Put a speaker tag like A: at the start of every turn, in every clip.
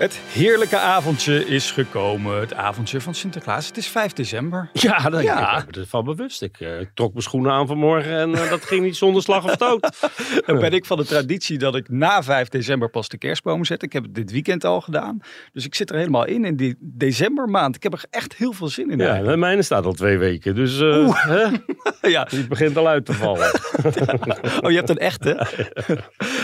A: Het heerlijke avondje is gekomen. Het avondje van Sinterklaas. Het is 5 december.
B: Ja, dat,
A: Ja.
B: ik ben ervan bewust. Ik eh, trok mijn schoenen aan vanmorgen en eh, dat ging niet zonder slag of stoot.
A: Dan ben ik van de traditie dat ik na 5 december pas de kerstbomen zet. Ik heb het dit weekend al gedaan. Dus ik zit er helemaal in, in die decembermaand. Ik heb er echt heel veel zin in.
B: Ja,
A: eigenlijk.
B: mijne staat al twee weken, dus eh, hè,
A: ja.
B: die begint al uit te vallen.
A: Oh, je hebt een echte?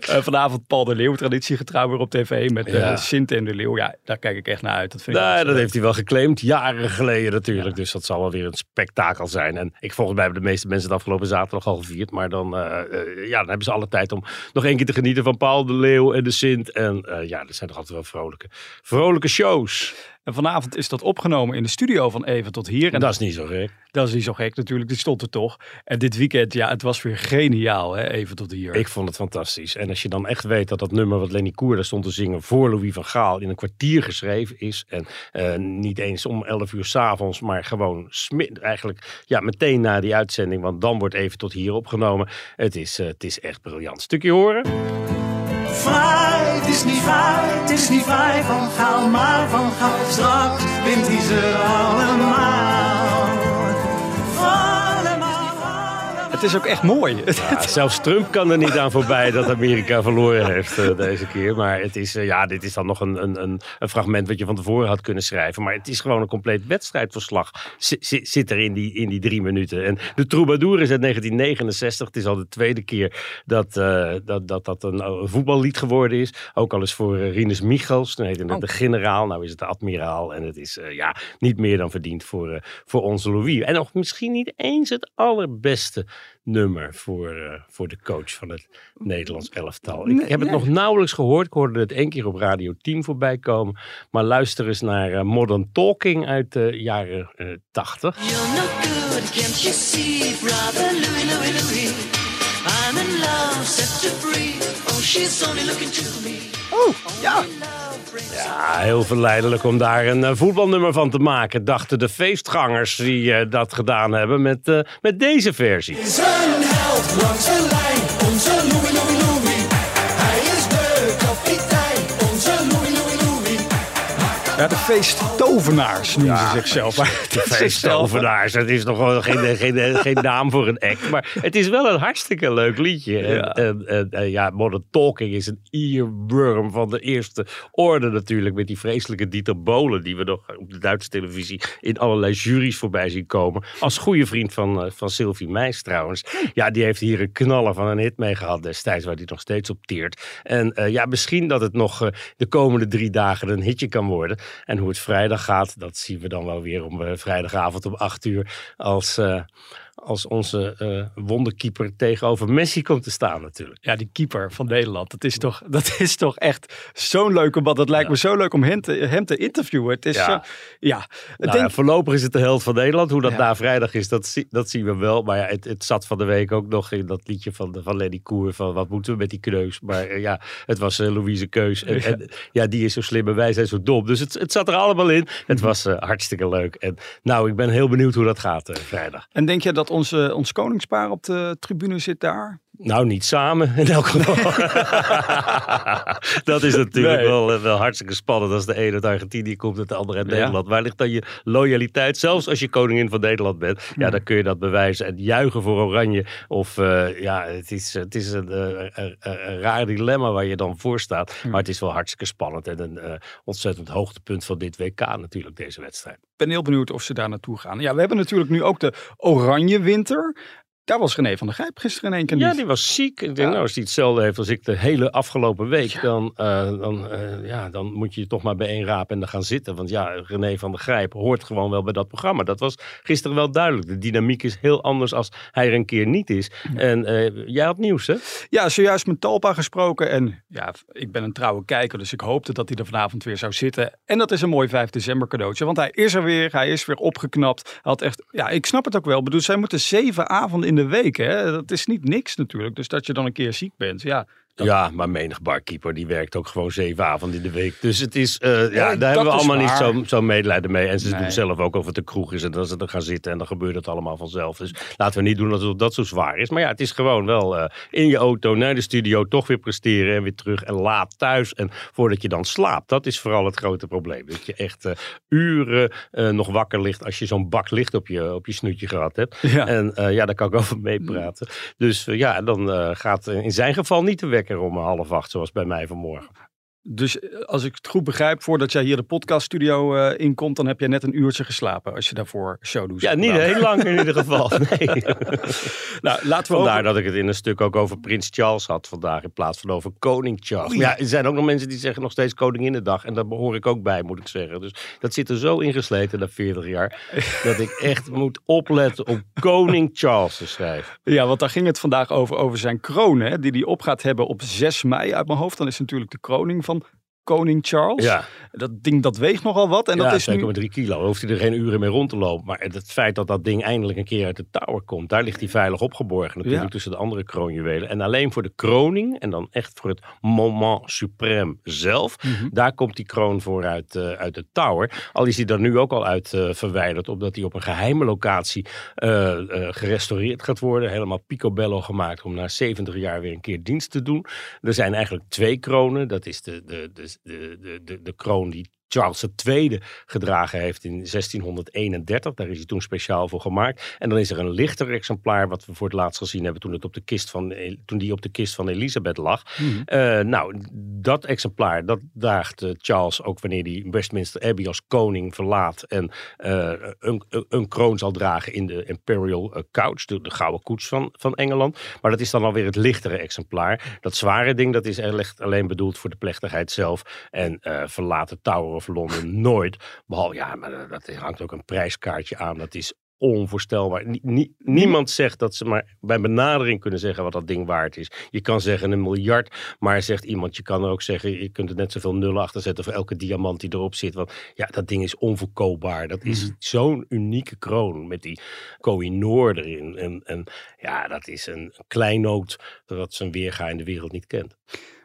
A: Eh, vanavond Paul de Leeuw, traditiegetrouw weer op tv met eh
B: Ja.
A: Sint en de Leeuw. Ja, daar kijk ik echt naar uit. Dat vind ik
B: Nee, dat heeft hij wel geclaimd, jaren geleden natuurlijk. Dus dat zal wel weer een spektakel zijn. En ik volgens mij hebben de meeste mensen het afgelopen zaterdag al gevierd. Maar dan, eh, eh, ja, dan hebben ze alle tijd om nog één keer te genieten van Paul de Leeuw en de Sint. En eh, ja, dat zijn toch altijd wel vrolijke, vrolijke shows.
A: En vanavond is dat opgenomen in de studio van Even tot hier. En
B: dat is niet zo gek.
A: Dat is niet zo gek natuurlijk, die stond er toch. En dit weekend, ja, het was weer geniaal, hè, even tot hier.
B: Ik vond het fantastisch. En als je dan echt weet dat dat nummer wat Lenny Koer daar stond te zingen voor Louis van Gaal in een kwartier geschreven is. En eh, niet eens om 11 uur s'avonds, maar gewoon eigenlijk ja, meteen na die uitzending. Want dan wordt even tot hier opgenomen. Het is, eh, het is echt briljant. Stukje horen?
C: Fraai, het is niet fraai, het is niet fraai van Gaal, maar van Gaal. Straks wint hij ze. Allemaal,
A: Het is ook echt mooi.
B: Ja, zelfs Trump kan er niet aan voorbij dat Amerika verloren heeft eh, deze keer. Maar het is, eh, ja, dit is dan nog een, een, een, fragment wat je van tevoren had kunnen schrijven. Maar het is gewoon een compleet wedstrijdverslag. Zi- zi- zit er in die, in die drie minuten. En de Troubadour is uit 1969. Het is al de tweede keer dat eh, dat, dat, dat een, voetballied geworden is. Ook al eens voor Rinus Michels. Toen heette het de generaal. Nou is het de admiraal. En het is ja, niet meer dan verdiend voor, voor onze Louis. En nog misschien niet eens het allerbeste nummer voor, eh, voor de coach van het Nederlands elftal. Ik
A: Nee,
B: heb het
A: nee.
B: nog nauwelijks gehoord. Ik hoorde het één keer op Radio 10 voorbij komen. Maar luister eens naar eh, Modern Talking uit de jaren eh 80.
D: You're no good, can't you see, brother Louie, Louie, Louie? I'm in love, set you free. Oh, she's only looking to me.
A: Oh, ja.
B: Ja, heel verleidelijk om daar een eh, voetbalnummer van te maken, dachten de feestgangers die eh, dat gedaan hebben met, eh, met deze versie.
A: Ja, de feesttovenaars noemen ze zichzelf. Zichzelf-
B: Feestovenaars, dat is nog wel geen, geen, geen naam voor een act. Maar het is wel een hartstikke leuk liedje. En,
A: Ja.
B: en, en, en ja, Modern Talking is een earworm van de eerste orde natuurlijk. Met die vreselijke Dieter Bolen die we nog op de Duitse televisie in allerlei juries voorbij zien komen. Als goede vriend van, eh, van Sylvie Meis trouwens. Ja, die heeft hier een knaller van een hit mee gehad destijds waar hij nog steeds op teert. En eh, ja, misschien dat het nog eh, de komende drie dagen een hitje kan worden. En hoe het vrijdag gaat, dat zien we dan wel weer om eh, vrijdagavond om acht uur. Als, eh, als onze eh wonderkeeper tegenover Messi komt te staan natuurlijk.
A: Ja, die keeper van Nederland. Dat is toch, dat is toch echt zo'n leuke man. Dat lijkt me zo leuk om hem te, hem te interviewen. Het is
B: Ja.
A: zo, ja.
B: Nou
A: Denk-
B: ja, voorlopig is het de held van Nederland. Hoe dat na vrijdag is, dat, zie- dat zien we wel. Maar ja, het, het zat van de week ook nog in dat liedje van, de- van Lenny Koer. Van wat moeten we met die keus? Maar eh, ja, het was eh, Louise Keus. En, en ja, die is zo slim en wij zijn zo dom. Dus het, het zat er allemaal in. Het was eh, hartstikke leuk. En nou, ik ben heel benieuwd hoe dat gaat vrijdag.
A: En denk je dat onze, ons koningspaar op de tribune zit daar?
B: Nou, niet samen in elk geval. dat is natuurlijk
A: Nee.
B: wel, eh, wel hartstikke spannend als de ene uit Argentinië komt en de andere uit
A: Ja.
B: Nederland. Waar ligt dan je loyaliteit? Zelfs als je koningin van Nederland bent, ja, dan kun je dat bewijzen. En juichen voor Oranje. Of eh, ja, het is, het is een, eh, een, een- een raar dilemma waar je dan voor staat. Maar het is wel hartstikke spannend en een ontzettend hoogtepunt van dit WK natuurlijk, deze wedstrijd.
A: Ik ben heel benieuwd of ze daar naartoe gaan. Ja, we hebben natuurlijk nu ook de oranje winter. Daar was René van der Grijp gisteren in één keer
B: Ja,
A: niet.
B: die was ziek. Ik denk,
A: Ja.
B: nou, als hij hetzelfde heeft als ik de hele afgelopen week, dan, eh, dan, eh, ja, dan moet je je toch maar bijeenrapen en dan gaan zitten. Want ja, René van der Grijp hoort gewoon wel bij dat programma. Dat was gisteren wel duidelijk. De dynamiek is heel anders als hij er een keer niet is. En eh, jij had nieuws, hè?
A: Ja, zojuist met Talpa gesproken. En ja, ik ben een trouwe kijker, dus ik hoopte dat hij er vanavond weer zou zitten. En dat is een mooi 5 december cadeautje. Want hij is er weer, hij is weer opgeknapt. Hij had echt, ja, ik snap het ook wel. Ik bedoel, zij moeten zeven avonden in de week, hè. Dat is niet niks natuurlijk. Dus dat je dan een keer ziek bent, ja. Dat-
B: Ja, maar menig barkeeper die werkt ook gewoon zeven avonden in de week. Dus het is, eh, ja,
A: Ja,
B: daar hebben we allemaal niet
A: waar.
B: zo, medelijden mee. En ze
A: Nee.
B: doen zelf ook of het een kroeg is en dat ze er gaan zitten en dan gebeurt het allemaal vanzelf. Dus laten we niet doen alsof dat zo zwaar is. Maar ja, het is gewoon wel eh, in je auto naar de studio toch weer presteren en weer terug en laat thuis. En voordat je dan slaapt, dat is vooral het grote probleem. Dat je echt eh, uren nog wakker ligt als je zo'n bak licht op je, op je snoetje gehad hebt.
A: Ja.
B: En ja, daar kan ik over meepraten. Dus ja, dan gaat in zijn geval niet de wekker om half acht, zoals bij mij vanmorgen.
A: Dus eh, als ik het goed begrijp, voordat jij hier de podcaststudio eh inkomt, dan heb jij net een uurtje geslapen als je daarvoor showdoes
B: Ja,
A: hebt
B: niet heel lang in ieder geval. Nee.
A: Nou, laten we
B: Vandaar dat ik het in een stuk ook over Prins Charles had vandaag in plaats van over Koning Charles. Maar ja, er zijn ook nog mensen die zeggen nog steeds Koninginnedag. En daar behoor ik ook bij, moet ik zeggen. Dus dat zit er zo ingesleten na 40 jaar. dat ik echt moet opletten om Koning Charles te schrijven.
A: Ja, want daar ging het vandaag over, over zijn kroon, hè, die hij op gaat hebben op 6 mei uit mijn hoofd. Dan is natuurlijk de kroning van koning Charles.
B: Ja,
A: Dat ding dat weegt nogal wat. En
B: ja
A: dat is nu...
B: 2,3 kilo. Dan hoeft hij er geen uren mee rond te lopen. Maar het feit dat dat ding eindelijk een keer uit de tower komt. Daar ligt hij veilig opgeborgen. Natuurlijk
A: Ja.
B: tussen de andere kroonjuwelen. En alleen voor de kroning. En dan echt voor het moment suprême zelf.
A: Mhm.
B: Daar komt die kroon voor uit, eh, uit de tower. Al is hij er nu ook al uit eh, verwijderd. Omdat hij op een geheime locatie eh, gerestaureerd gaat worden. Helemaal picobello gemaakt om na 70 jaar weer een keer dienst te doen. Er zijn eigenlijk twee kronen. Dat is de, de, de, de, de, de, de kroon die Charles II gedragen heeft in 1631. Daar is hij toen speciaal voor gemaakt. En dan is er een lichter exemplaar wat we voor het laatst gezien hebben toen, het op de kist van, toen die op de kist van Elisabeth lag.
A: Mhm.
B: Eh, nou, dat exemplaar, dat draagt eh, Charles ook wanneer hij Westminster Abbey als koning verlaat en eh, een, een, kroon zal dragen in de Imperial Couch, de, de gouden koets van, van Engeland. Maar dat is dan alweer het lichtere exemplaar. Dat zware ding, dat is echt alleen bedoeld voor de plechtigheid zelf en verlaat de Tower of London nooit. Behalve, ja, maar dat hangt ook een prijskaartje aan. Dat is onvoorstelbaar. Nie- nie- niemand zegt dat ze maar bij benadering kunnen zeggen wat dat ding waard is. Je kan zeggen een miljard, maar zegt iemand, je kan ook zeggen, je kunt er net zoveel nullen achter zetten voor elke diamant die erop zit. Want ja, dat ding is onverkoopbaar. Dat is zo'n unieke kroon met die Koh-i-Noor erin. En, en ja, dat is een kleinoot dat zijn weerga in de wereld niet kent.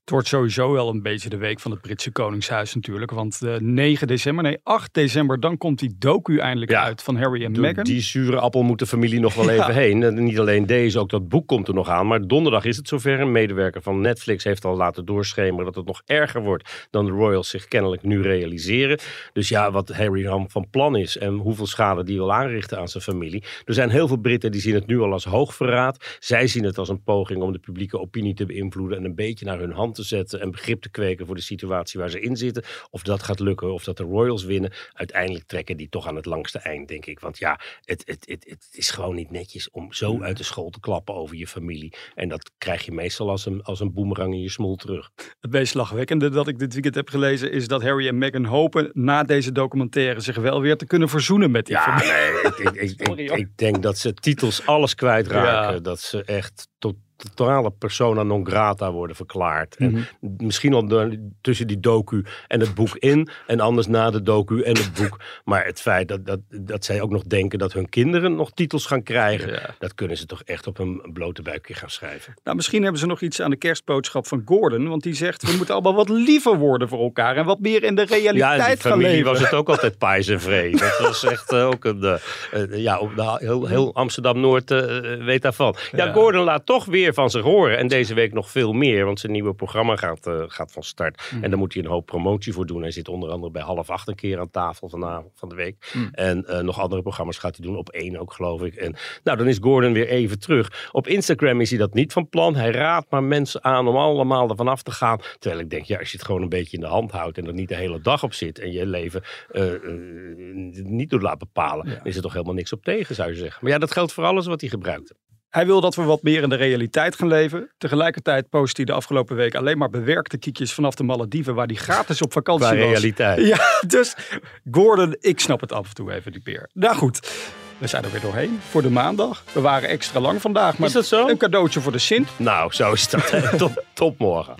A: Het wordt sowieso wel een beetje de week van het Britse Koningshuis natuurlijk. Want eh 9 december, nee 8 december, dan komt die docu eindelijk
B: Ja.
A: uit van Harry en Meghan.
B: die zure appel moet de familie nog wel
A: Ja.
B: even heen. En niet alleen deze, ook dat boek komt er nog aan. Maar donderdag is het zover. Een medewerker van Netflix heeft al laten doorschemeren dat het nog erger wordt dan de Royals zich kennelijk nu realiseren. Dus ja, wat Harry dan van plan is en hoeveel schade die wil aanrichten aan zijn familie. Er zijn heel veel Britten die zien het nu al als hoogverraad. Zij zien het als een poging om de publieke opinie te beïnvloeden en een beetje naar hun hand te zetten en begrip te kweken voor de situatie waar ze in zitten. Of dat gaat lukken, of dat de Royals winnen. Uiteindelijk trekken die toch aan het langste eind, denk ik. Want ja, het, het, het, het is gewoon niet netjes om zo uit de school te klappen over je familie. En dat krijg je meestal als een, als een boemerang in je smoel terug.
A: Het meest lachwekkende dat ik dit weekend heb gelezen is dat Harry en Meghan hopen na deze documentaire zich wel weer te kunnen verzoenen met die
B: Ja,
A: familie.
B: nee, ik, ik, ik, ik denk dat ze titels alles kwijtraken.
A: Ja.
B: Dat ze echt tot totale persona non grata worden verklaard. En
A: Mhm.
B: misschien al tussen die docu en het boek in. En anders na de docu en het boek. Maar het feit dat, dat, dat zij ook nog denken dat hun kinderen nog titels gaan krijgen.
A: Ja.
B: Dat kunnen ze toch echt op een blote buikje gaan schrijven.
A: Nou, misschien hebben ze nog iets aan de kerstboodschap van Gordon. Want die zegt, we moeten allemaal wat liever worden voor elkaar. En wat meer in de
B: Ja, in die
A: realiteit gaan
B: familie
A: leven.
B: was het ook altijd pais en vree. Dat was echt eh, ook een... eh, eh, ja, op de, heel, heel Amsterdam-Noord weet daarvan. Ja,
A: Ja.
B: Gordon laat toch weer van zich horen. En deze week nog veel meer. Want zijn nieuwe programma gaat, eh, gaat van start.
A: Mm.
B: En daar moet hij een hoop promotie voor doen. Hij zit onder andere bij half acht een keer aan tafel vanavond van de week.
A: Mm.
B: En eh, nog andere programma's gaat hij doen. Op één ook, geloof ik. En nou, dan is Gordon weer even terug. Op Instagram is hij dat niet van plan. Hij raadt maar mensen aan om allemaal ervan af te gaan. Terwijl ik denk, ja, als je het gewoon een beetje in de hand houdt en er niet de hele dag op zit en je leven eh, niet door laat bepalen, is er toch helemaal niks op tegen, zou je zeggen. Maar ja, dat geldt voor alles wat hij gebruikt.
A: Hij wil dat we wat meer in de realiteit gaan leven. Tegelijkertijd post hij de afgelopen week alleen maar bewerkte kiekjes vanaf de Malediven, waar hij gratis op vakantie
B: Qua
A: was.
B: realiteit.
A: Ja, dus Gordon, ik snap het af en toe even, die peer. Nou goed, we zijn er weer doorheen voor de maandag. We waren extra lang vandaag, maar
B: Is dat zo?
A: een cadeautje voor de Sint.
B: Nou, zo is dat. tot, tot morgen.